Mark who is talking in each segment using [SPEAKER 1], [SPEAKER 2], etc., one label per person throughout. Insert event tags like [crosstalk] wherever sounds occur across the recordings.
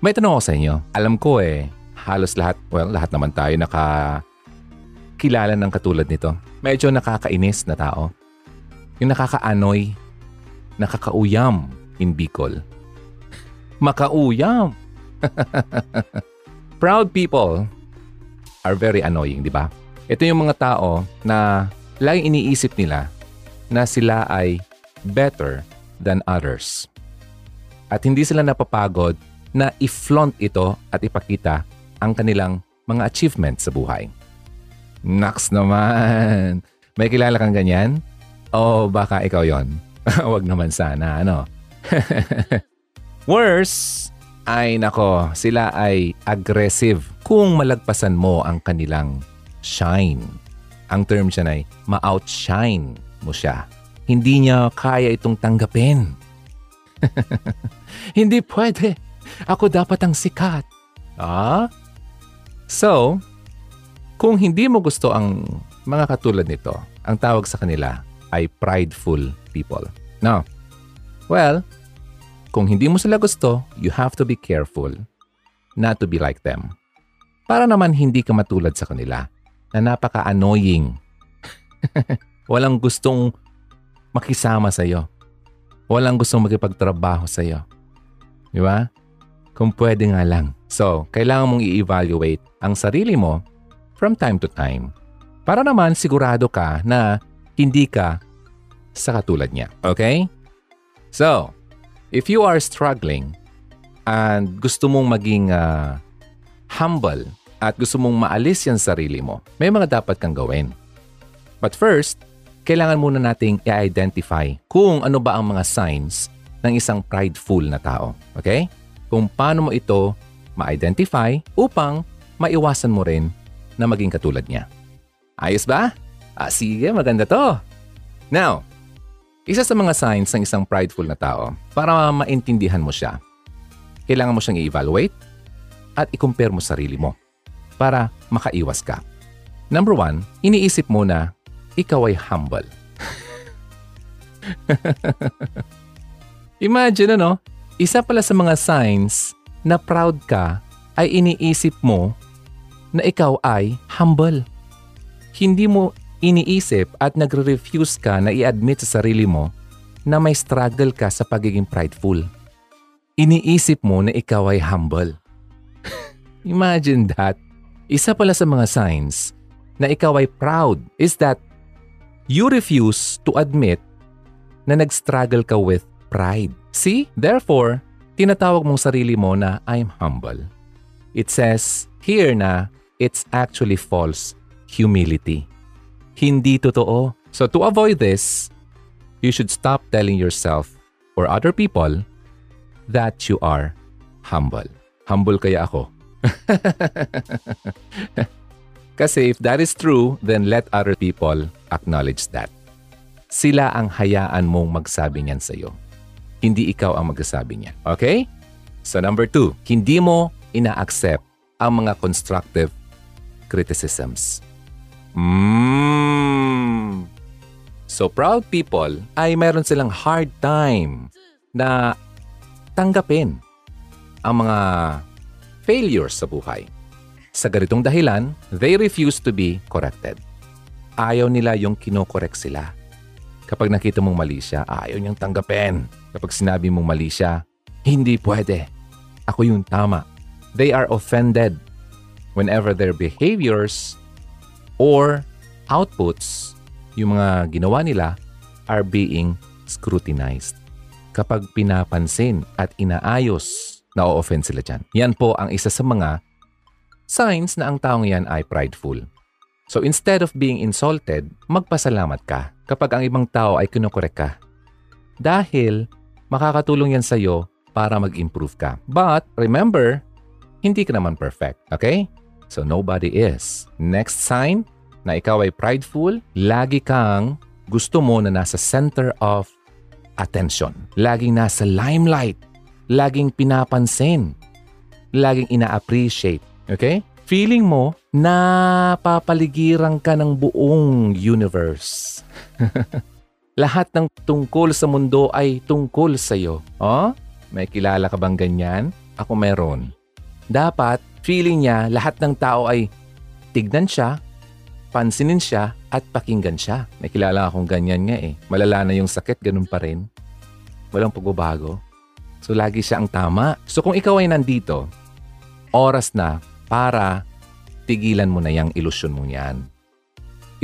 [SPEAKER 1] May tanong ako sa inyo. Alam ko eh, halos lahat, well, lahat naman tayo naka kilala ng katulad nito. Medyo nakakainis na tao. Yung nakakaanoy, nakakauyam in Bicol. Makauyam! [laughs] Proud people are very annoying, di ba? Ito yung mga tao na laging iniisip nila na sila ay better than others. At hindi sila napapagod na i-flaunt ito at ipakita ang kanilang mga achievements sa buhay. Naks naman! May kilala kang ganyan? O baka ikaw yon? [laughs] Huwag naman sana, ano? [laughs] Worse, ay nako, sila ay aggressive kung malagpasan mo ang kanilang shine. Ang term siya ay ma-outshine mo siya. Hindi niya kaya itong tanggapin. [laughs] Hindi pwede. Ako dapat ang sikat. Ah? So, kung hindi mo gusto ang mga katulad nito, ang tawag sa kanila ay prideful people. No. Well, kung hindi mo sila gusto, you have to be careful not to be like them. Para naman hindi ka matulad sa kanila na napaka-annoying. [laughs] Walang gustong makisama sa iyo. Walang gustong makipagtrabaho sa iyo. Di ba? Kung pwede nga lang. So, kailangan mong i-evaluate ang sarili mo from time to time para naman sigurado ka na hindi ka sa katulad niya. Okay? So, if you are struggling and gusto mong maging uh, humble at gusto mong maalis yan sarili mo, may mga dapat kang gawin. But first, kailangan muna nating i-identify kung ano ba ang mga signs ng isang prideful na tao. Okay? Kung paano mo ito ma-identify upang maiwasan mo rin na maging katulad niya. Ayos ba? Ah, sige, maganda to. Now, isa sa mga signs ng isang prideful na tao para maintindihan mo siya, kailangan mo siyang i-evaluate at i-compare mo sarili mo para makaiwas ka. Number one, iniisip mo na ikaw ay humble. [laughs] Imagine ano, isa pala sa mga signs na proud ka ay iniisip mo na ikaw ay humble. Hindi mo iniisip at nagre-refuse ka na i-admit sa sarili mo na may struggle ka sa pagiging prideful. Iniisip mo na ikaw ay humble. [laughs] Imagine that. Isa pala sa mga signs na ikaw ay proud is that you refuse to admit na nag-struggle ka with pride. See? Therefore, tinatawag mong sarili mo na I'm humble. It says here na it's actually false humility. Hindi totoo. So to avoid this, you should stop telling yourself or other people that you are humble. Humble kaya ako. [laughs] Kasi if that is true, then let other people acknowledge that. Sila ang hayaan mong magsabi niyan sa iyo. Hindi ikaw ang magsasabi niyan. Okay? So number two, hindi mo ina-accept ang mga constructive criticisms. Mm. So proud people ay meron silang hard time na tanggapin ang mga failures sa buhay. Sa ganitong dahilan, they refuse to be corrected. Ayaw nila yung kinokorek sila. Kapag nakita mong mali siya, ayaw niyang tanggapin. Kapag sinabi mong mali siya, hindi pwede. Ako yung tama. They are offended whenever their behaviors or outputs, yung mga ginawa nila, are being scrutinized. Kapag pinapansin at inaayos, na-offend sila dyan. Yan po ang isa sa mga signs na ang taong yan ay prideful. So instead of being insulted, magpasalamat ka kapag ang ibang tao ay kinukorek ka. Dahil makakatulong yan sa iyo para mag-improve ka. But remember, hindi ka naman perfect, okay? So nobody is. Next sign na ikaw ay prideful, lagi kang gusto mo na nasa center of attention. Laging nasa limelight. Laging pinapansin. Laging ina-appreciate. Okay? Feeling mo na papaligiran ka ng buong universe. [laughs] Lahat ng tungkol sa mundo ay tungkol sa iyo. Oh? May kilala ka bang ganyan? ako meron. Dapat, feeling niya lahat ng tao ay tignan siya, pansinin siya, at pakinggan siya. May kilala akong ganyan nga eh. Malala na yung sakit, ganun pa rin. Walang pagbabago. So, lagi siya ang tama. So, kung ikaw ay nandito, oras na para tigilan mo na yung ilusyon mo yan.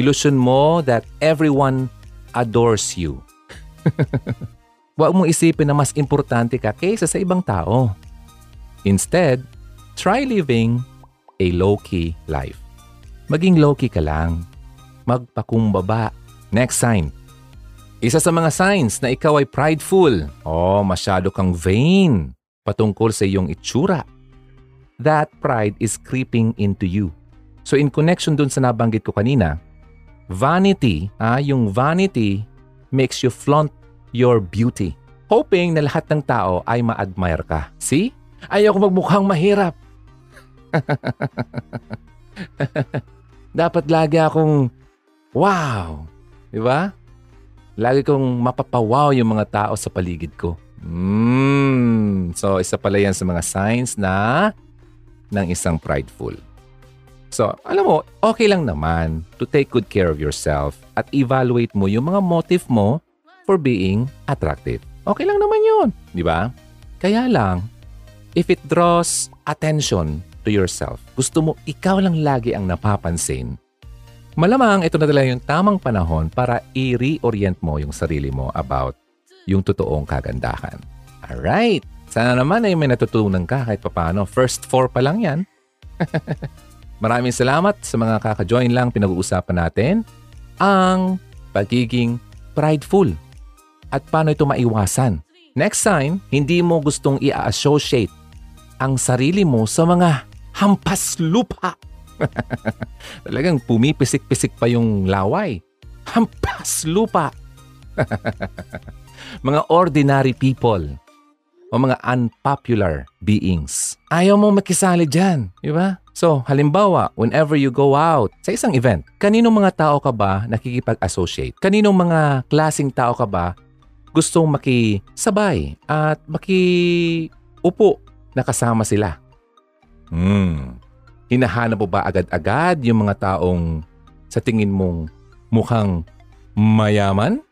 [SPEAKER 1] Ilusyon mo that everyone adores you. [laughs] Huwag mong isipin na mas importante ka kaysa sa ibang tao. Instead, try living a low-key life. Maging low-key ka lang. Magpakumbaba. Next sign. Isa sa mga signs na ikaw ay prideful. Oh, masyado kang vain patungkol sa iyong itsura. That pride is creeping into you. So in connection dun sa nabanggit ko kanina, vanity, ah, yung vanity makes you flaunt your beauty. Hoping na lahat ng tao ay ma-admire ka. See? Ayaw ko magmukhang mahirap. [laughs] Dapat lagi akong wow. Di ba? Lagi kong mapapawaw yung mga tao sa paligid ko. Mm. So, isa pala yan sa mga signs na ng isang prideful. So, alam mo, okay lang naman to take good care of yourself at evaluate mo yung mga motive mo for being attractive. Okay lang naman yun, di ba? Kaya lang, if it draws attention to yourself, gusto mo ikaw lang lagi ang napapansin, malamang ito na talaga yung tamang panahon para i-reorient mo yung sarili mo about yung totoong kagandahan. Alright! Sana naman ay may natutunan ka kahit papano. First four pa lang yan. [laughs] Maraming salamat sa mga kaka-join lang pinag-uusapan natin ang pagiging prideful at paano ito maiwasan. Next time, hindi mo gustong i-associate ang sarili mo sa mga hampas lupa. [laughs] Talagang pumipisik-pisik pa yung laway. Hampas lupa. [laughs] mga ordinary people o mga unpopular beings. Ayaw mong makisali dyan, di ba? So, halimbawa, whenever you go out sa isang event, kaninong mga tao ka ba nakikipag-associate? Kaninong mga klasing tao ka ba gustong makisabay at makiupo na kasama sila? Hmm. Hinahanap mo ba agad-agad yung mga taong sa tingin mong mukhang mayaman?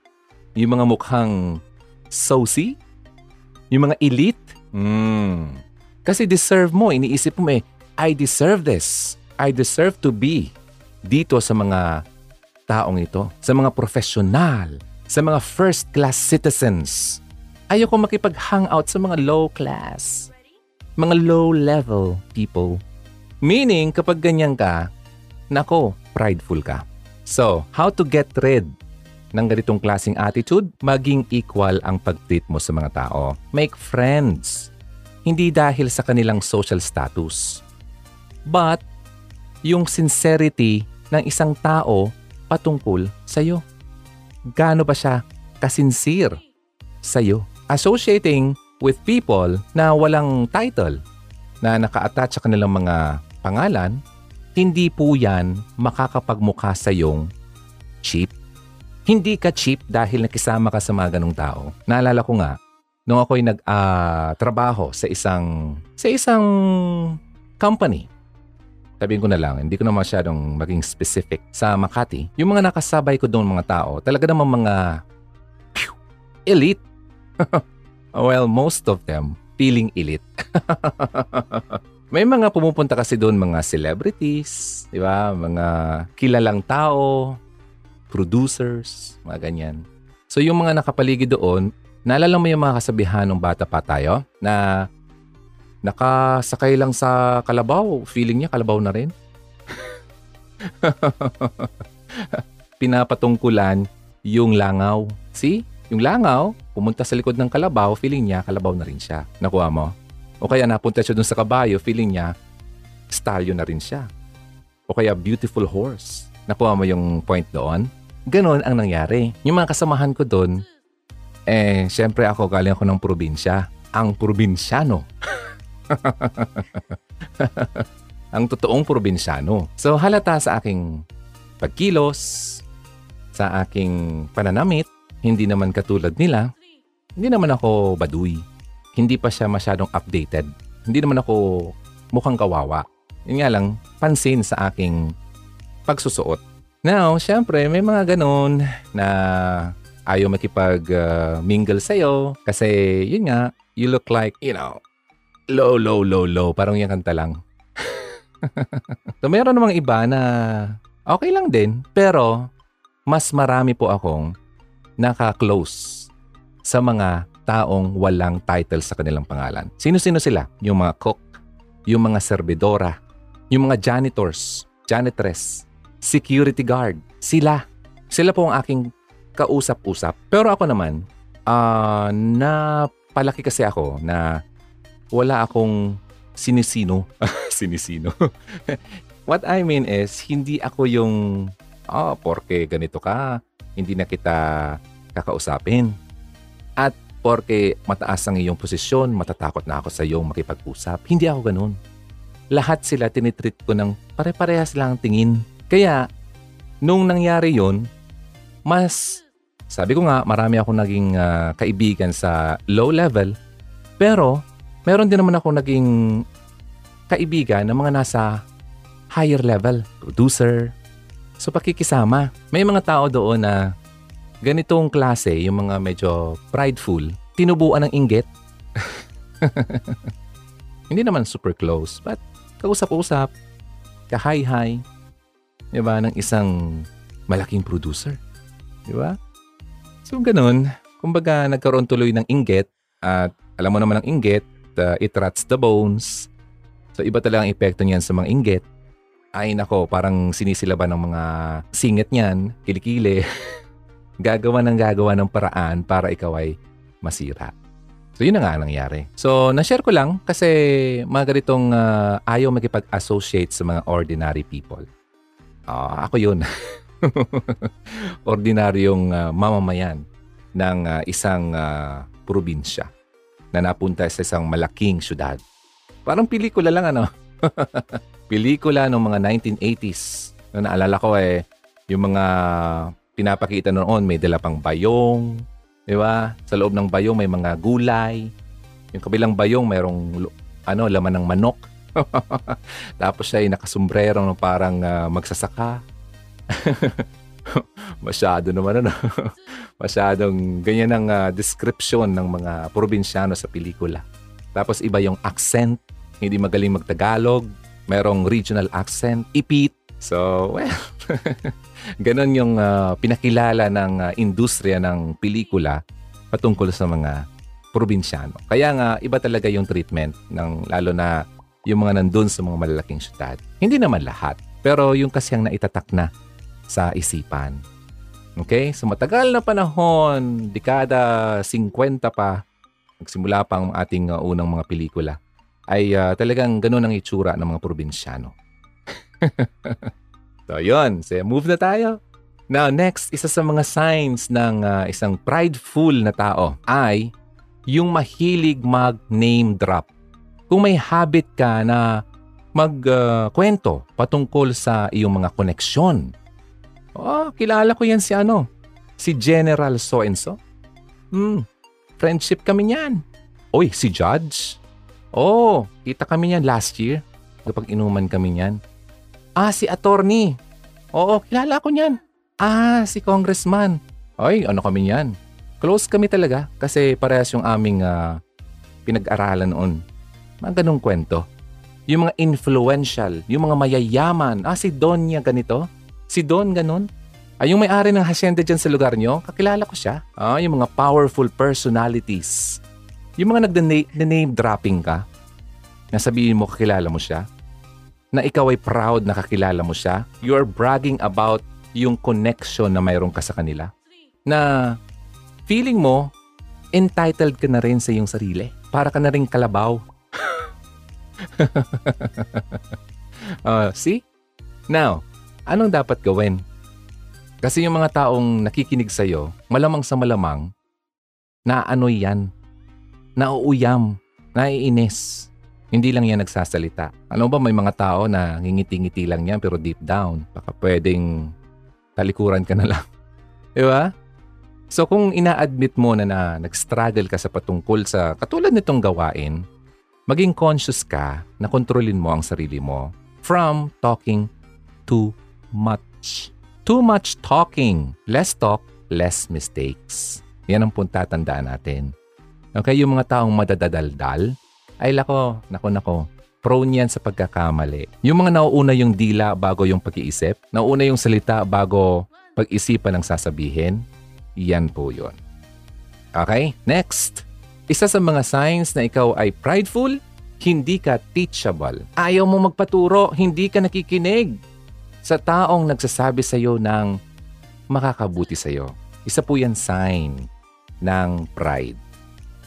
[SPEAKER 1] Yung mga mukhang saucy? Yung mga elite? Hmm. Kasi deserve mo, iniisip mo eh, I deserve this. I deserve to be dito sa mga taong ito, sa mga profesional, sa mga first-class citizens. Ayoko makipag-hangout sa mga low-class, mga low-level people. Meaning, kapag ganyan ka, nako, prideful ka. So, how to get rid ng ganitong klasing attitude? Maging equal ang pag-treat mo sa mga tao. Make friends. Hindi dahil sa kanilang social status but yung sincerity ng isang tao patungkol sa iyo. Gaano ba siya kasinsir sa iyo? Associating with people na walang title na naka-attach sa kanilang mga pangalan, hindi po yan makakapagmukha sa iyong cheap. Hindi ka cheap dahil nakisama ka sa mga ganong tao. Naalala ko nga, nung ako'y nag-trabaho uh, sa isang sa isang company sabihin ko na lang, hindi ko na masyadong maging specific sa Makati. Yung mga nakasabay ko doon mga tao, talaga namang mga phew, elite. [laughs] well, most of them feeling elite. [laughs] May mga pumupunta kasi doon mga celebrities, di ba? Mga kilalang tao, producers, mga ganyan. So yung mga nakapaligid doon, naalala mo yung mga kasabihan ng bata pa tayo na Nakasakay lang sa kalabaw. Feeling niya kalabaw na rin. [laughs] Pinapatungkulan yung langaw. See? Yung langaw, pumunta sa likod ng kalabaw, feeling niya kalabaw na rin siya. Nakuha mo? O kaya napunta siya dun sa kabayo, feeling niya stallion na rin siya. O kaya beautiful horse. Nakuha mo yung point doon? Ganon ang nangyari. Yung mga kasamahan ko doon, eh, syempre ako galing ako ng probinsya. Ang probinsyano. [laughs] [laughs] ang totoong probinsyano. So halata sa aking pagkilos, sa aking pananamit, hindi naman katulad nila. Hindi naman ako baduy. Hindi pa siya masyadong updated Hindi naman ako mukhang kawawa. Yun nga lang, pansin sa aking pagsusuot. Now, syempre, may mga ganun na ayaw makipag-mingle uh, sa'yo kasi yun nga, you look like, you know, low, low, low, low. Parang yung kanta lang. [laughs] so, mayroon namang iba na okay lang din, pero mas marami po akong naka-close sa mga taong walang title sa kanilang pangalan. Sino-sino sila? Yung mga cook, yung mga servidora, yung mga janitors, janitress, security guard. Sila. Sila po ang aking kausap-usap. Pero ako naman, uh, na palaki kasi ako na wala akong sinisino. [laughs] sinisino. [laughs] What I mean is, hindi ako yung, oh, porke ganito ka, hindi na kita kakausapin. At porke mataas ang iyong posisyon, matatakot na ako sa iyong makipag-usap. Hindi ako ganun. Lahat sila tinitreat ko ng pare-parehas lang tingin. Kaya, nung nangyari yon mas, sabi ko nga, marami akong naging uh, kaibigan sa low level. Pero, meron din naman ako naging kaibigan ng mga nasa higher level. Producer. So, pakikisama. May mga tao doon na ganitong klase, yung mga medyo prideful, tinubuan ng inggit. [laughs] Hindi naman super close, but kausap-usap, kahay-hay, di ba, ng isang malaking producer. Di ba? So, ganun. Kumbaga, nagkaroon tuloy ng inggit at alam mo naman ang inggit, uh, it rots the bones. So, iba talaga ang epekto niyan sa mga inggit. Ay nako, parang sinisilaban ng mga singit niyan, kilikili. [laughs] gagawa ng gagawa ng paraan para ikaw ay masira. So, yun na nga nangyari. So, na-share ko lang kasi mga ganitong uh, ayaw makipag-associate sa mga ordinary people. Uh, ako yun. [laughs] Ordinaryong uh, mamamayan ng uh, isang uh, probinsya na napunta sa isang malaking syudad. Parang pelikula lang ano. [laughs] pelikula ng mga 1980s. Na naalala ko eh, yung mga pinapakita noon may dala pang bayong, di ba? Sa loob ng bayong may mga gulay. Yung kabilang bayong mayroong ano, laman ng manok. [laughs] Tapos siya ay nakasombrero ng parang uh, magsasaka. [laughs] [laughs] Masyado naman ano. [laughs] Masyadong ganyan ang uh, description ng mga probinsyano sa pelikula. Tapos iba yung accent, hindi magaling magtagalog, merong regional accent, ipit. So, well, [laughs] Ganon yung uh, pinakilala ng uh, industriya ng pelikula patungkol sa mga probinsyano. Kaya nga, iba talaga yung treatment ng lalo na yung mga nandun sa mga malalaking syudad. Hindi naman lahat, pero yung kasi ang naitatak na sa isipan. Okay? So matagal na panahon, dekada 50 pa, nagsimula pa ang ating uh, unang mga pelikula, ay uh, talagang ganun ang itsura ng mga probinsyano. [laughs] So, yun. So, move na tayo. Now, next, isa sa mga signs ng uh, isang prideful na tao ay yung mahilig mag-name drop. Kung may habit ka na magkwento uh, patungkol sa iyong mga koneksyon. Oh, kilala ko yan si ano, si General so-and-so. Hmm, friendship kami niyan. Oy, si Judge. Oh, kita kami niyan last year kapag inuman kami niyan. Ah, si attorney. Oo, kilala ko niyan. Ah, si congressman. Ay, ano kami niyan? Close kami talaga kasi parehas yung aming uh, pinag-aralan noon. Mga ganong kwento. Yung mga influential, yung mga mayayaman. Ah, si Don niya ganito? Si Don ganon? Ay, yung may-ari ng hacienda dyan sa lugar nyo, kakilala ko siya. Ah, yung mga powerful personalities. Yung mga nag-name dropping ka, nasabihin mo kakilala mo siya na ikaw ay proud na kakilala mo siya. You are bragging about yung connection na mayroon ka sa kanila. Na feeling mo, entitled ka na rin sa iyong sarili. Para ka na rin kalabaw. uh, [laughs] see? Now, anong dapat gawin? Kasi yung mga taong nakikinig sa'yo, malamang sa malamang, na ano yan, nauuyam, naiinis, hindi lang yan nagsasalita. Alam ba may mga tao na ngingiti-ngiti lang yan pero deep down, baka pwedeng talikuran ka na lang. [laughs] Di ba? So kung ina-admit mo na, na nag-struggle ka sa patungkol sa katulad nitong gawain, maging conscious ka na kontrolin mo ang sarili mo from talking too much. Too much talking. Less talk, less mistakes. Yan ang punta tandaan natin. Okay, yung mga taong madadadaldal, ay lako, nako, nako, prone yan sa pagkakamali. Yung mga nauuna yung dila bago yung pag-iisip, nauuna yung salita bago pag-isipan ng sasabihin, yan po yun. Okay, next. Isa sa mga signs na ikaw ay prideful, hindi ka teachable. Ayaw mo magpaturo, hindi ka nakikinig sa taong nagsasabi sa iyo ng makakabuti sa iyo. Isa po yan sign ng pride.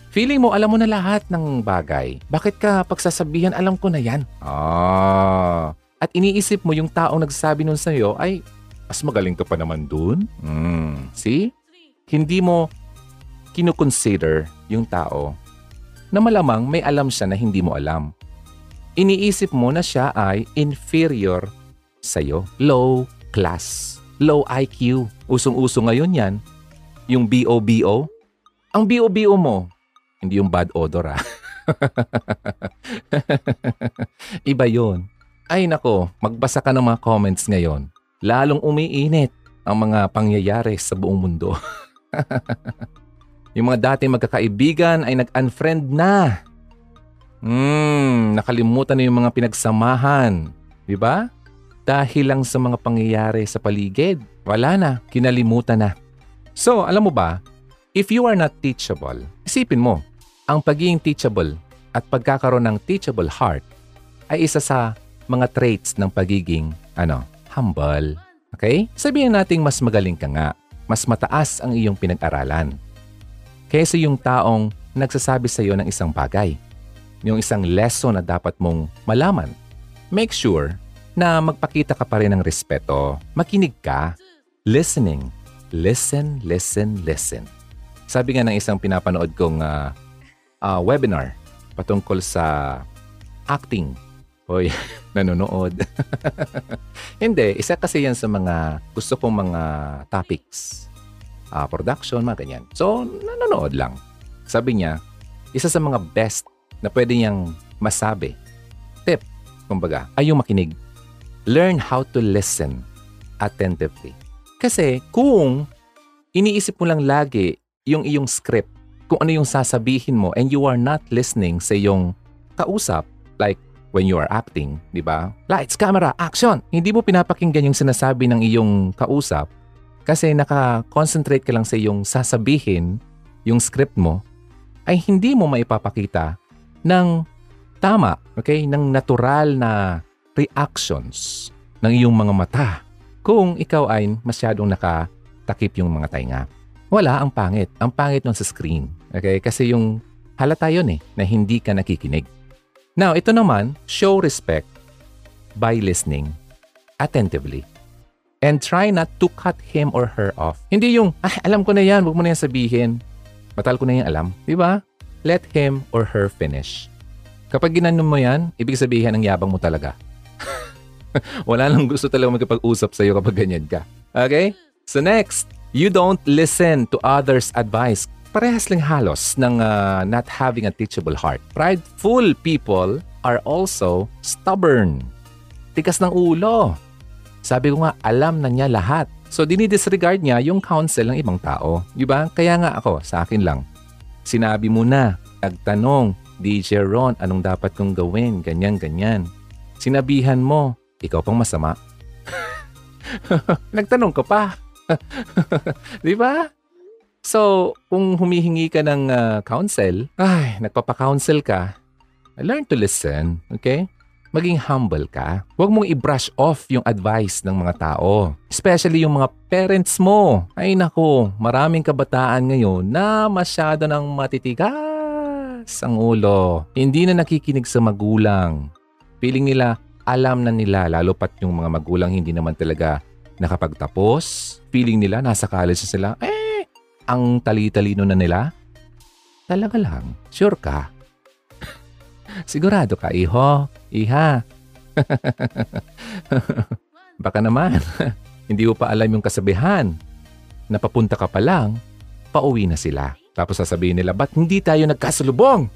[SPEAKER 1] Feeling mo alam mo na lahat ng bagay. Bakit ka pagsasabihan alam ko na yan? Ah. At iniisip mo yung taong nagsasabi nun sa iyo ay mas magaling ka pa naman dun. Mm. See? Hindi mo kinukonsider yung tao na malamang may alam siya na hindi mo alam. Iniisip mo na siya ay inferior sa'yo. Low class. Low IQ. Usong-uso ngayon yan. Yung BOBO. Ang BOBO mo, hindi yung bad odor ah. [laughs] Iba yon. Ay nako, magbasa ka ng mga comments ngayon. Lalong umiinit ang mga pangyayari sa buong mundo. [laughs] Yung mga dating magkakaibigan ay nag-unfriend na. Hmm, nakalimutan na yung mga pinagsamahan. Di ba? Dahil lang sa mga pangyayari sa paligid. Wala na, kinalimutan na. So, alam mo ba, if you are not teachable, isipin mo, ang pagiging teachable at pagkakaroon ng teachable heart ay isa sa mga traits ng pagiging, ano, humble. Okay? Sabihin nating mas magaling ka nga, mas mataas ang iyong pinag-aralan kaysa yung taong nagsasabi sa iyo ng isang bagay, yung isang lesson na dapat mong malaman. Make sure na magpakita ka pa rin ng respeto. Makinig ka. Listening. Listen, listen, listen. Sabi nga ng isang pinapanood kong uh, uh, webinar patungkol sa acting. Hoy, [laughs] nanonood. [laughs] Hindi, isa kasi yan sa mga gusto kong mga topics uh, production, mga ganyan. So, nanonood lang. Sabi niya, isa sa mga best na pwede niyang masabi, tip, kumbaga, ay yung makinig. Learn how to listen attentively. Kasi kung iniisip mo lang lagi yung iyong script, kung ano yung sasabihin mo and you are not listening sa iyong kausap, like when you are acting, di ba? Lights, camera, action! Hindi mo pinapakinggan yung sinasabi ng iyong kausap, kasi naka-concentrate ka lang sa iyong sasabihin, yung script mo, ay hindi mo maipapakita ng tama, okay? Ng natural na reactions ng iyong mga mata kung ikaw ay masyadong nakatakip yung mga tainga. Wala, ang pangit. Ang pangit nun sa screen. Okay? Kasi yung halata yun eh, na hindi ka nakikinig. Now, ito naman, show respect by listening attentively. And try not to cut him or her off. Hindi yung, ah, alam ko na yan, huwag mo na yan sabihin. Matal ko na yan alam. Di ba? Let him or her finish. Kapag ginanon mo yan, ibig sabihin ang yabang mo talaga. [laughs] Wala lang gusto talaga magkapag-usap sa'yo kapag ganyan ka. Okay? So next, you don't listen to others' advice. Parehas lang halos ng uh, not having a teachable heart. Prideful people are also stubborn. Tikas ng ulo. Sabi ko nga, alam na niya lahat. So dinidisregard niya yung counsel ng ibang tao. Di ba? Kaya nga ako, sa akin lang. Sinabi mo na, nagtanong, DJ Ron, anong dapat kong gawin? Ganyan, ganyan. Sinabihan mo, ikaw pang masama. [laughs] Nagtanong ka pa. [laughs] Di ba? So, kung humihingi ka ng uh, counsel, ay, nagpapa-counsel ka, learn to listen, okay? maging humble ka. Huwag mong i-brush off yung advice ng mga tao. Especially yung mga parents mo. Ay nako, maraming kabataan ngayon na masyado ng matitigas ang ulo. Hindi na nakikinig sa magulang. Feeling nila, alam na nila, lalo pat yung mga magulang hindi naman talaga nakapagtapos. Feeling nila, nasa college na sila. Eh, ang tali-talino na nila. Talaga lang, sure ka, [laughs] Sigurado ka, iho, iha. [laughs] Baka naman, [laughs] hindi mo pa alam yung kasabihan na papunta ka pa lang, pauwi na sila. Tapos sasabihin nila, ba't hindi tayo nagkasalubong?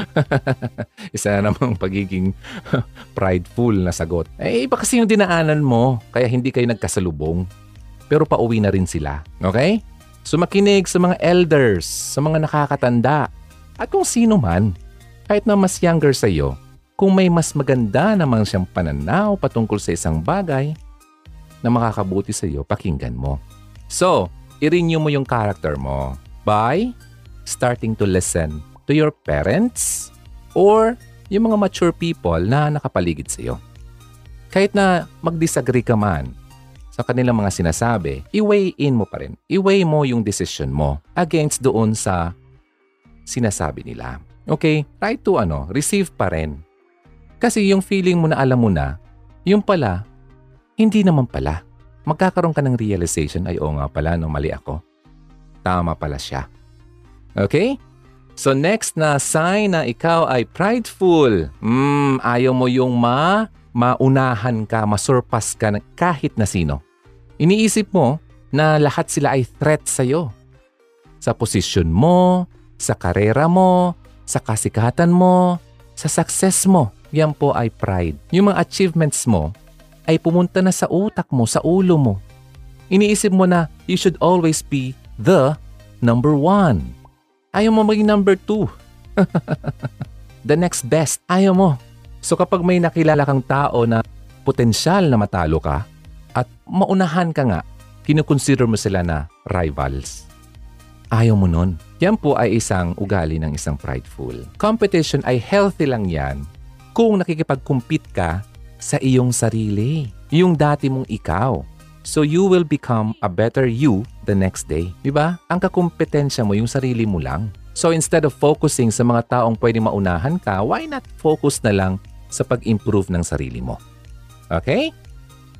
[SPEAKER 1] [laughs] Isa na namang pagiging [laughs] prideful na sagot. Eh, iba kasi yung dinaanan mo, kaya hindi kayo nagkasalubong. Pero pauwi na rin sila. Okay? So makinig sa mga elders, sa mga nakakatanda, at kung sino man, kahit na mas younger sa iyo, kung may mas maganda namang siyang pananaw patungkol sa isang bagay na makakabuti sa iyo, pakinggan mo. So, i-renew mo yung character mo by starting to listen to your parents or yung mga mature people na nakapaligid sa iyo. Kahit na mag-disagree ka man sa kanilang mga sinasabi, i-weigh in mo pa rin. I-weigh mo yung decision mo against doon sa sinasabi nila. Okay? Try to ano, receive pa rin. Kasi yung feeling mo na alam mo na, yung pala, hindi naman pala. Magkakaroon ka ng realization, ay oo nga pala, no, mali ako. Tama pala siya. Okay? So next na sign na ikaw ay prideful. Hmm, ayaw mo yung ma, maunahan ka, masurpass ka ng kahit na sino. Iniisip mo na lahat sila ay threat sa'yo. Sa posisyon mo, sa karera mo, sa kasikatan mo, sa success mo. Yan po ay pride. Yung mga achievements mo ay pumunta na sa utak mo, sa ulo mo. Iniisip mo na you should always be the number one. Ayaw mo maging number two. [laughs] The next best, ayaw mo. So kapag may nakilala kang tao na potensyal na matalo ka at maunahan ka nga, kinukonsider mo sila na rivals. Ayaw mo nun. Yan po ay isang ugali ng isang prideful. Competition ay healthy lang yan kung nakikipag-compete ka sa iyong sarili. Yung dati mong ikaw. So you will become a better you the next day. Di ba? Ang kakumpetensya mo yung sarili mo lang. So instead of focusing sa mga taong pwedeng maunahan ka, why not focus na lang sa pag-improve ng sarili mo? Okay?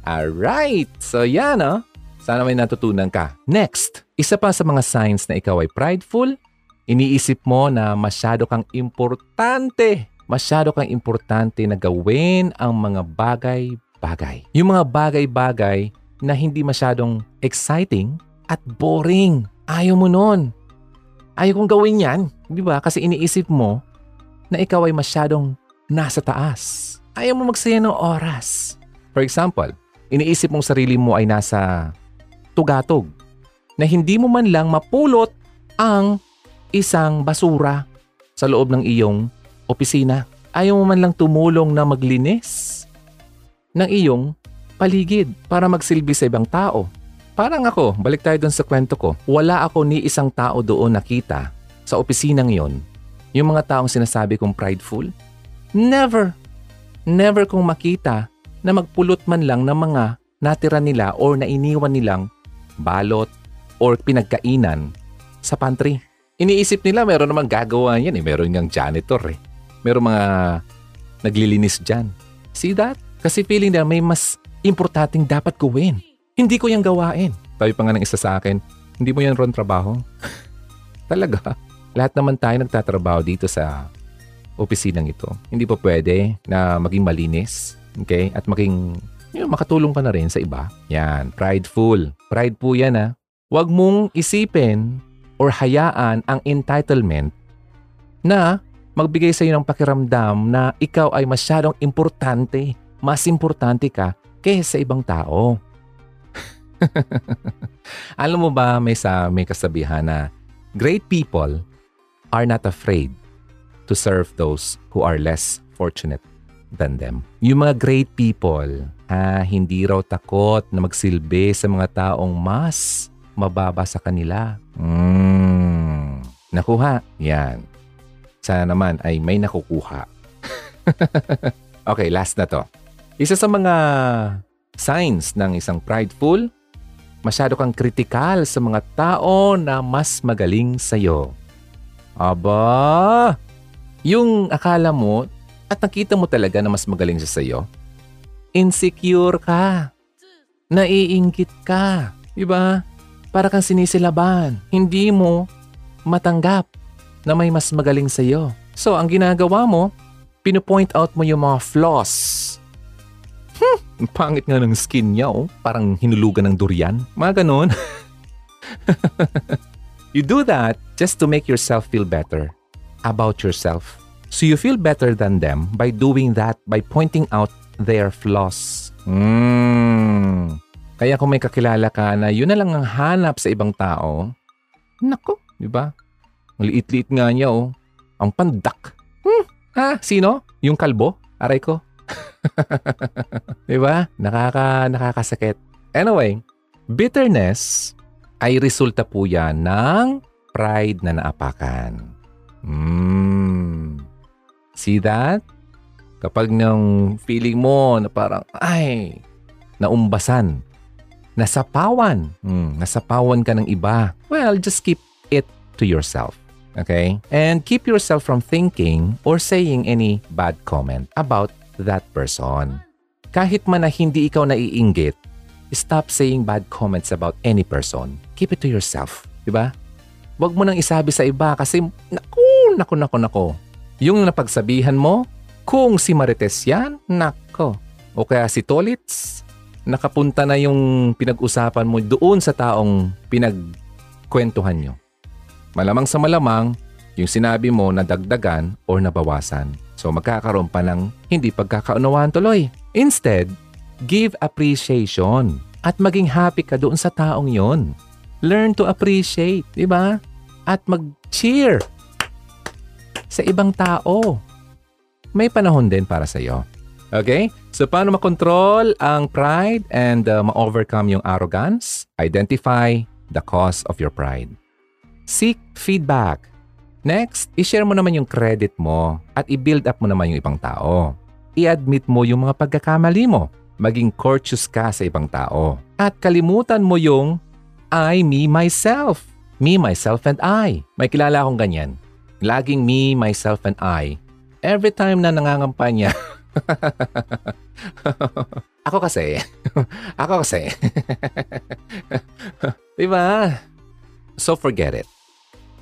[SPEAKER 1] Alright! So yan oh. Sana may natutunan ka. Next, isa pa sa mga signs na ikaw ay prideful, iniisip mo na masyado kang importante. Masyado kang importante na gawin ang mga bagay-bagay. Yung mga bagay-bagay na hindi masyadong exciting at boring. Ayaw mo nun. Ayaw kong gawin yan. Di ba? Kasi iniisip mo na ikaw ay masyadong nasa taas. Ayaw mo magsaya ng oras. For example, iniisip mong sarili mo ay nasa tugatog na hindi mo man lang mapulot ang isang basura sa loob ng iyong opisina. Ayaw mo man lang tumulong na maglinis ng iyong paligid para magsilbi sa ibang tao. Parang ako, balik tayo dun sa kwento ko, wala ako ni isang tao doon nakita sa opisinang yon yung mga taong sinasabi kong prideful. Never, never kong makita na magpulot man lang ng mga natira nila or nainiwan nilang balot or pinagkainan sa pantry. Iniisip nila meron namang gagawa yan eh. Meron ngang janitor eh. Meron mga naglilinis dyan. See that? Kasi feeling nila may mas importanteng dapat gawin. Hindi ko yung gawain. Sabi pa nga ng isa sa akin, hindi mo yan ron trabaho. [laughs] Talaga. Lahat naman tayo nagtatrabaho dito sa opisinang ito. Hindi pa pwede na maging malinis. Okay? At maging yun, makatulong ka na rin sa iba. Yan, prideful. Pride po yan ha. Huwag mong isipin or hayaan ang entitlement na magbigay sa iyo ng pakiramdam na ikaw ay masyadong importante. Mas importante ka kaysa sa ibang tao. [laughs] Alam mo ba may sa may kasabihan na great people are not afraid to serve those who are less fortunate than them. Yung mga great people, ah, hindi raw takot na magsilbi sa mga taong mas mababa sa kanila. Mm. Nakuha? Yan. Sana naman ay may nakukuha. [laughs] okay, last na to. Isa sa mga signs ng isang prideful, masyado kang kritikal sa mga tao na mas magaling sa'yo. Aba, yung akala mo at nakita mo talaga na mas magaling siya sa'yo, insecure ka. Naiingkit ka. Diba? Para kang sinisilaban. Hindi mo matanggap na may mas magaling sa'yo. So, ang ginagawa mo, pinupoint out mo yung mga flaws Hmm, pangit nga ng skin niya oh. Parang hinulugan ng durian. Mga ganun. [laughs] you do that just to make yourself feel better about yourself. So you feel better than them by doing that, by pointing out their flaws. Mm. Kaya kung may kakilala ka na yun na lang ang hanap sa ibang tao, nako, di ba? Ang liit-liit nga niya oh. Ang pandak. Hmm, ha? Sino? Yung kalbo? Aray ko. [laughs] di ba? Nakaka, nakakasakit. Anyway, bitterness ay resulta po yan ng pride na naapakan. Mm. See that? Kapag nang feeling mo na parang, ay, naumbasan, nasapawan, hmm, nasapawan ka ng iba, well, just keep it to yourself. Okay? And keep yourself from thinking or saying any bad comment about that person. Kahit man na hindi ikaw naiinggit, stop saying bad comments about any person. Keep it to yourself. Diba? Huwag mo nang isabi sa iba kasi, naku, naku, naku, naku. Yung napagsabihan mo, kung si Marites yan, nako. O kaya si Tolitz, nakapunta na yung pinag-usapan mo doon sa taong pinagkwentuhan nyo. Malamang sa malamang, yung sinabi mo na dagdagan or nabawasan. So magkakaroon pa ng hindi pagkakaunawaan tuloy. Instead, give appreciation at maging happy ka doon sa taong yon. Learn to appreciate, di ba? At mag-cheer sa ibang tao may panahon din para sa iyo. Okay? So paano makontrol ang pride and uh, ma-overcome yung arrogance? Identify the cause of your pride. Seek feedback. Next, i-share mo naman yung credit mo at i-build up mo naman yung ibang tao. I-admit mo yung mga pagkakamali mo. Maging courteous ka sa ibang tao. At kalimutan mo yung I, me, myself. Me, myself, and I. May kilala akong ganyan. Laging me, myself, and I every time na nangangampanya, [laughs] ako kasi, [laughs] ako kasi, [laughs] di ba? So forget it.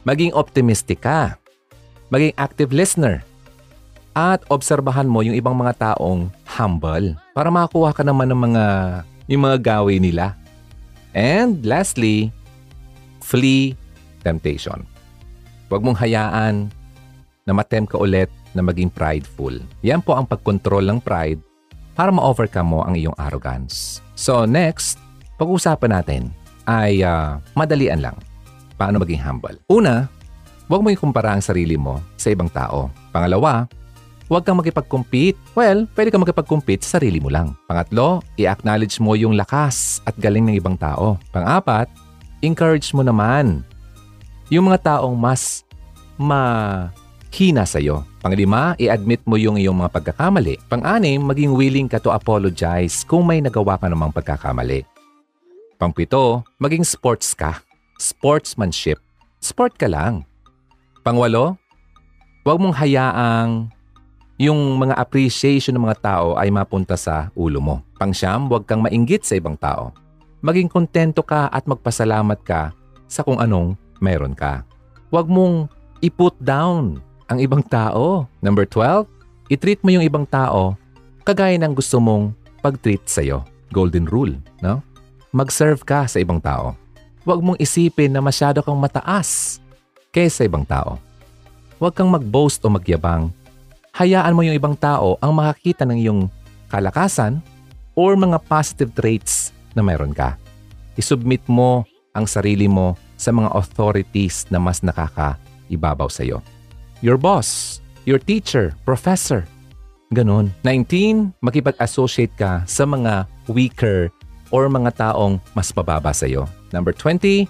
[SPEAKER 1] Maging optimistic ka. Maging active listener. At obserbahan mo yung ibang mga taong humble para makakuha ka naman ng mga yung mga gawi nila. And lastly, flee temptation. Huwag mong hayaan na matem ka ulit na maging prideful. Yan po ang pagkontrol ng pride para ma-overcome mo ang iyong arrogance. So next, pag-uusapan natin ay uh, madalian lang. Paano maging humble? Una, huwag mo ikumpara ang sarili mo sa ibang tao. Pangalawa, huwag kang makipag-compete. Well, pwede kang makipag-compete sa sarili mo lang. Pangatlo, i-acknowledge mo yung lakas at galing ng ibang tao. Pangapat, encourage mo naman yung mga taong mas mahina sa iyo Panglima, i-admit mo yung iyong mga pagkakamali. Pang-anim, maging willing ka to apologize kung may nagawa ka namang pagkakamali. Pangpito, maging sports ka. Sportsmanship. Sport ka lang. Pangwalo, huwag mong hayaang yung mga appreciation ng mga tao ay mapunta sa ulo mo. Pangsyam, huwag kang mainggit sa ibang tao. Maging kontento ka at magpasalamat ka sa kung anong meron ka. Huwag mong i-put down ang ibang tao. Number 12, i-treat mo yung ibang tao kagaya ng gusto mong pag-treat sa'yo. Golden rule, no? Mag-serve ka sa ibang tao. Huwag mong isipin na masyado kang mataas kaysa ibang tao. Huwag kang mag-boast o magyabang. Hayaan mo yung ibang tao ang makakita ng iyong kalakasan or mga positive traits na meron ka. Isubmit mo ang sarili mo sa mga authorities na mas nakakaibabaw sa iyo your boss, your teacher, professor. Ganon. 19, makipag-associate ka sa mga weaker or mga taong mas pababa sa iyo. Number 20,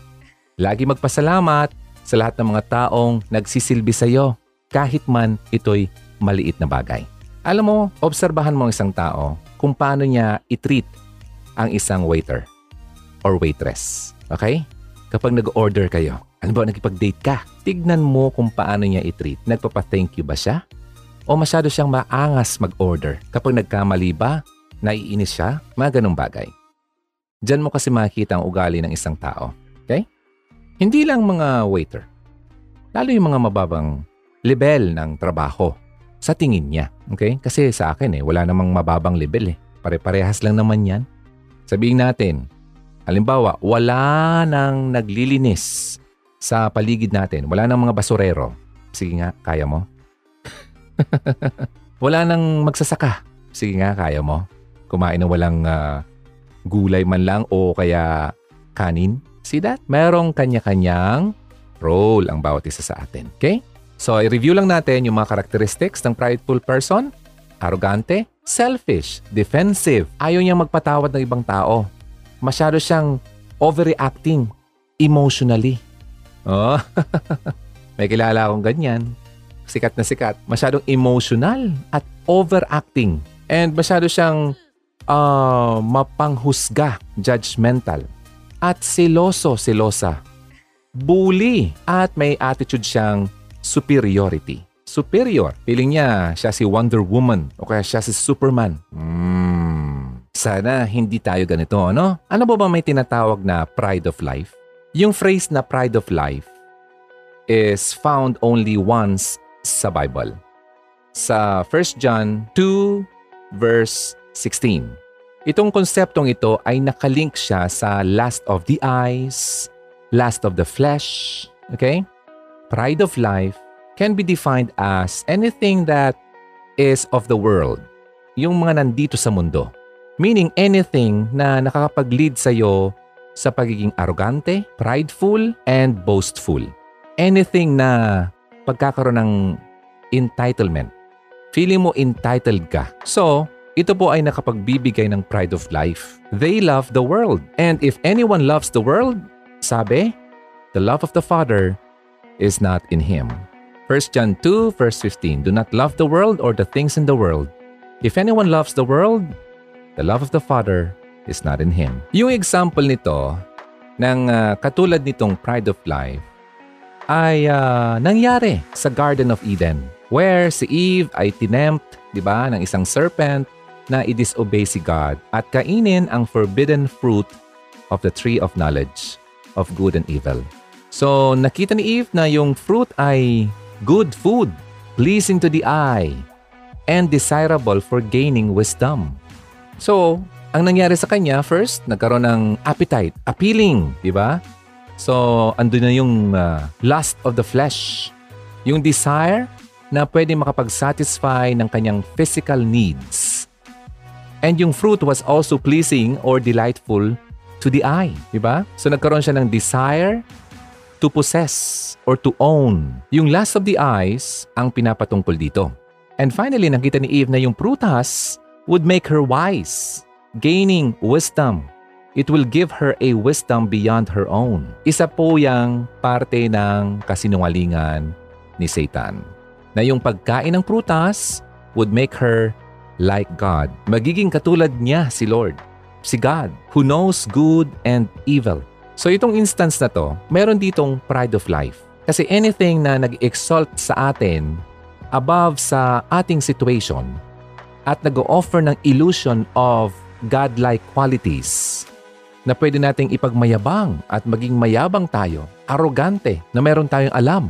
[SPEAKER 1] lagi magpasalamat sa lahat ng mga taong nagsisilbi sa iyo kahit man ito'y maliit na bagay. Alam mo, obserbahan mo ang isang tao kung paano niya i-treat ang isang waiter or waitress. Okay? Kapag nag-order kayo, ano ba, nagkipag-date ka? Tignan mo kung paano niya i-treat. Nagpapa-thank you ba siya? O masyado siyang maangas mag-order? Kapag nagkamali ba, naiinis siya? Mga ganong bagay. Diyan mo kasi makikita ang ugali ng isang tao. Okay? Hindi lang mga waiter. Lalo yung mga mababang level ng trabaho sa tingin niya. Okay? Kasi sa akin eh, wala namang mababang level eh. Pare-parehas lang naman yan. Sabihin natin, halimbawa, wala nang naglilinis sa paligid natin, wala nang mga basurero. Sige nga, kaya mo? [laughs] Wala nang magsasaka. Sige nga, kaya mo. Kumain ng walang ah, gulay man lang o kaya kanin. See that? Merong kanya-kanyang role ang bawat isa sa atin. Okay? So, i-review lang natin yung mga characteristics ng prideful person. Arrogante, selfish, defensive, ayaw niyang magpatawad ng ibang tao. Masyado siyang overreacting emotionally. Oh, [laughs] may kilala akong ganyan. Sikat na sikat. Masyadong emotional at overacting. And masyado siyang uh, mapanghusga, judgmental. At seloso, selosa. Bully. At may attitude siyang superiority. Superior. Feeling niya siya si Wonder Woman o kaya siya si Superman. Hmm. Sana hindi tayo ganito, ano? Ano ba ba may tinatawag na pride of life? Yung phrase na pride of life is found only once sa Bible. Sa 1 John 2 verse 16. Itong konseptong ito ay nakalink siya sa lust of the eyes, lust of the flesh, okay? Pride of life can be defined as anything that is of the world. Yung mga nandito sa mundo. Meaning anything na nakakapag-lead sa iyo sa pagiging arrogante, prideful, and boastful. Anything na pagkakaroon ng entitlement. Feeling mo entitled ka. So, ito po ay nakapagbibigay ng pride of life. They love the world. And if anyone loves the world, sabi, the love of the Father is not in him. 1 John 2 verse 15, Do not love the world or the things in the world. If anyone loves the world, the love of the Father is not in him. Yung example nito, ng uh, katulad nitong pride of life, ay uh, nangyari sa Garden of Eden where si Eve ay tinempt, di ba, ng isang serpent na i-disobey si God at kainin ang forbidden fruit of the tree of knowledge of good and evil. So, nakita ni Eve na yung fruit ay good food, pleasing to the eye, and desirable for gaining wisdom. So, ang nangyari sa kanya, first, nagkaroon ng appetite, appealing, di ba? So, andun na yung uh, lust of the flesh. Yung desire na pwede makapag-satisfy ng kanyang physical needs. And yung fruit was also pleasing or delightful to the eye. Diba? So, nagkaroon siya ng desire to possess or to own. Yung lust of the eyes ang pinapatungkol dito. And finally, nakita ni Eve na yung prutas would make her wise, gaining wisdom it will give her a wisdom beyond her own. Isa po yang parte ng kasinungalingan ni Satan. Na yung pagkain ng prutas would make her like God. Magiging katulad niya si Lord, si God, who knows good and evil. So itong instance na to, meron ditong pride of life. Kasi anything na nag-exalt sa atin above sa ating situation at nag-offer ng illusion of godlike qualities na pwede nating ipagmayabang at maging mayabang tayo, arrogante na meron tayong alam.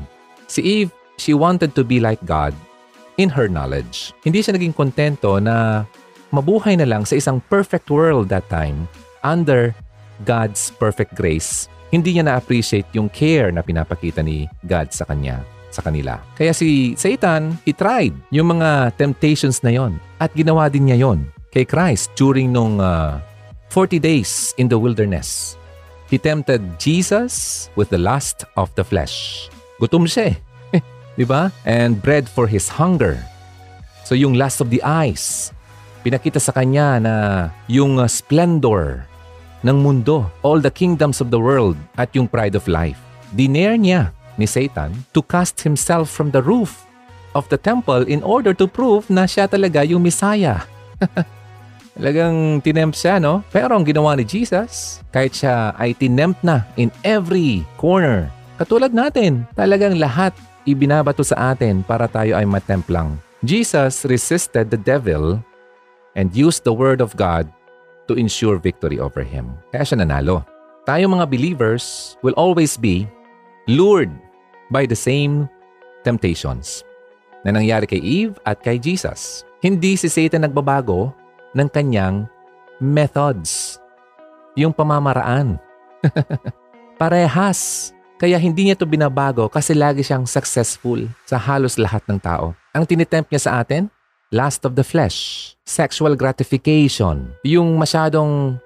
[SPEAKER 1] Si Eve, she wanted to be like God in her knowledge. Hindi siya naging kontento na mabuhay na lang sa isang perfect world that time under God's perfect grace. Hindi niya na-appreciate yung care na pinapakita ni God sa kanya sa kanila. Kaya si Satan, he tried yung mga temptations na yon at ginawa din niya yon kay Christ during nung uh, 40 days in the wilderness. He tempted Jesus with the lust of the flesh. Gutom siya eh. Di ba? And bread for his hunger. So yung lust of the eyes, pinakita sa kanya na yung uh, splendor ng mundo, all the kingdoms of the world at yung pride of life. Diner niya ni Satan to cast himself from the roof of the temple in order to prove na siya talaga yung Messiah. [laughs] Talagang tinempt siya, no? Pero ang ginawa ni Jesus, kahit siya ay tinempt na in every corner, katulad natin, talagang lahat ibinabato sa atin para tayo ay matempt lang. Jesus resisted the devil and used the word of God to ensure victory over him. Kaya siya nanalo. Tayo mga believers will always be lured by the same temptations na nangyari kay Eve at kay Jesus. Hindi si Satan nagbabago ng kanyang methods. Yung pamamaraan. [laughs] Parehas. Kaya hindi niya to binabago kasi lagi siyang successful sa halos lahat ng tao. Ang tinitempt niya sa atin? Lust of the flesh, sexual gratification, yung masyadong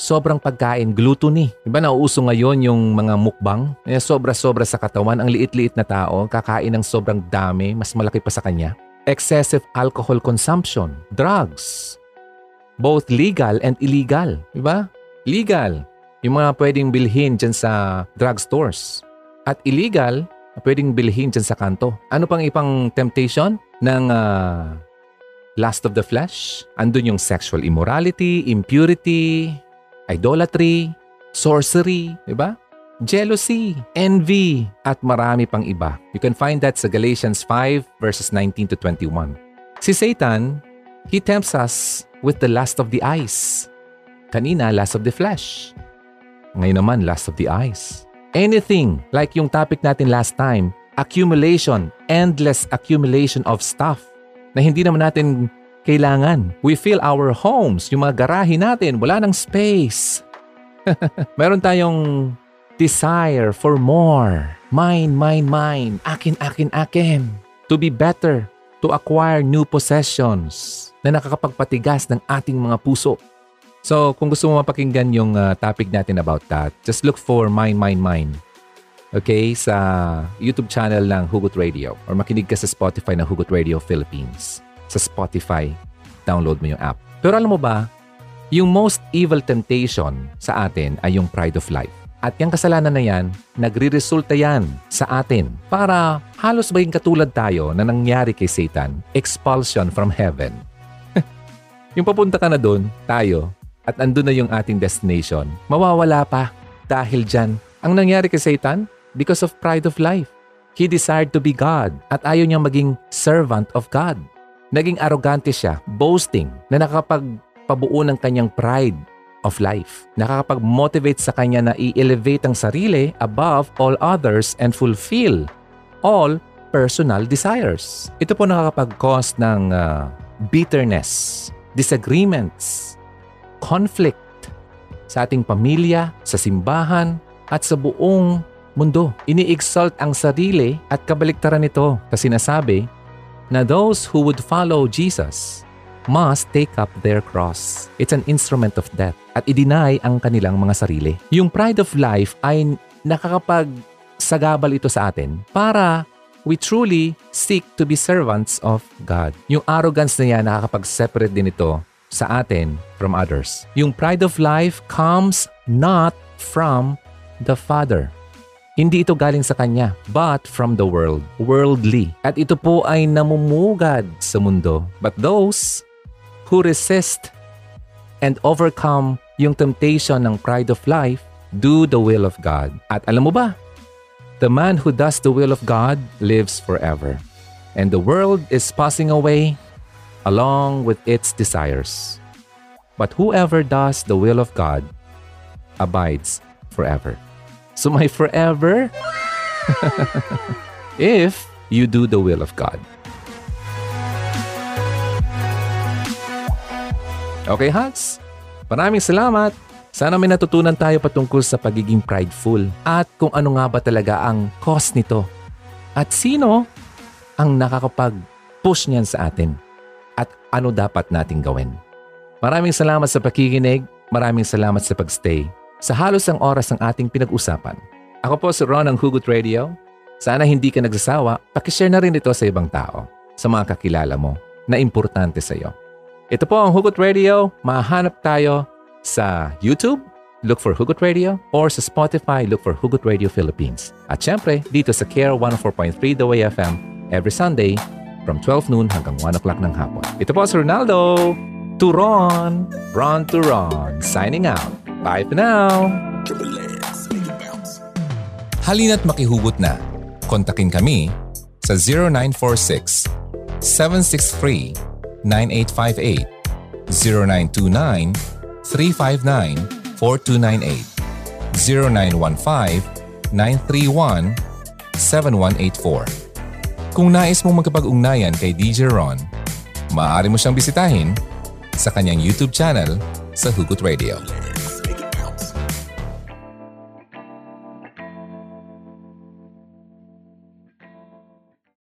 [SPEAKER 1] sobrang pagkain, gluttony. Diba nauuso ngayon yung mga mukbang? Eh, sobra-sobra sa katawan, ang liit-liit na tao, kakain ng sobrang dami, mas malaki pa sa kanya. Excessive alcohol consumption, drugs, both legal and illegal. Diba? Legal, yung mga pwedeng bilhin dyan sa drugstores. At illegal, pwedeng bilhin dyan sa kanto. Ano pang ipang temptation ng uh, lust of the flesh? Andun yung sexual immorality, impurity, idolatry, sorcery, di ba? Jealousy, envy, at marami pang iba. You can find that sa Galatians 5 verses 19 to 21. Si Satan, he tempts us with the lust of the eyes. Kanina, lust of the flesh. Ngayon naman, lust of the eyes. Anything, like yung topic natin last time, accumulation, endless accumulation of stuff na hindi naman natin kailangan. We fill our homes, yung mga garahe natin, wala ng space. [laughs] Meron tayong desire for more. Mine, mine, mine. Akin, akin, akin. To be better. To acquire new possessions na nakakapagpatigas ng ating mga puso. So, kung gusto mo mapakinggan yung uh, topic natin about that, just look for Mine, Mine, Mine. Okay? Sa YouTube channel ng Hugot Radio or makinig ka sa Spotify ng Hugot Radio Philippines. Sa Spotify, download mo yung app. Pero alam mo ba, yung most evil temptation sa atin ay yung pride of life. At yung kasalanan na yan, nagre-resulta yan sa atin para halos ba yung katulad tayo na nangyari kay Satan, expulsion from heaven. [laughs] yung papunta ka na doon, tayo, at andun na yung ating destination, mawawala pa dahil dyan. Ang nangyari kay Satan, because of pride of life. He desired to be God at ayaw niyang maging servant of God. Naging arrogante siya, boasting, na nakakapagpabuo ng kanyang pride of life. Nakakapag-motivate sa kanya na i-elevate ang sarili above all others and fulfill all personal desires. Ito po nakakapag-cause ng uh, bitterness, disagreements, conflict sa ating pamilya, sa simbahan, at sa buong mundo. Ini-exalt ang sarili at kabaliktaran nito kasi sinasabi na those who would follow Jesus must take up their cross. It's an instrument of death at i-deny ang kanilang mga sarili. Yung pride of life ay nakakapag sagabal ito sa atin para we truly seek to be servants of God. Yung arrogance na yan nakakapag-separate din ito sa atin from others. Yung pride of life comes not from the Father. Hindi ito galing sa Kanya, but from the world, worldly. At ito po ay namumugad sa mundo. But those who resist and overcome yung temptation ng pride of life do the will of God. At alam mo ba, the man who does the will of God lives forever. And the world is passing away along with its desires. But whoever does the will of God abides forever. So, my forever, [laughs] if you do the will of God. Okay, Hans? Maraming salamat. Sana may natutunan tayo patungkol sa pagiging prideful at kung ano nga ba talaga ang cause nito. At sino ang nakakapag-push niyan sa atin at ano dapat nating gawin. Maraming salamat sa pakikinig, maraming salamat sa pagstay sa halos ang oras ng ating pinag-usapan. Ako po si Ron ng Hugot Radio. Sana hindi ka nagsasawa, pakishare na rin ito sa ibang tao, sa mga kakilala mo na importante sa iyo. Ito po ang Hugot Radio. Mahanap tayo sa YouTube, look for Hugot Radio, or sa Spotify, look for Hugot Radio Philippines. At syempre, dito sa Care 104.3 The Way FM, every Sunday, from 12 noon hanggang 1 o'clock ng hapon. Ito po si Ronaldo. Turon. Ron Turon. Signing out. Bye for now. Halina't makihugot na. Kontakin kami sa 0946 763 9858 0929 359 4298 0915 931 7184 kung nais mong magkapag-ugnayan kay DJ Ron, maaari mo siyang bisitahin sa kanyang YouTube channel sa Hugot Radio.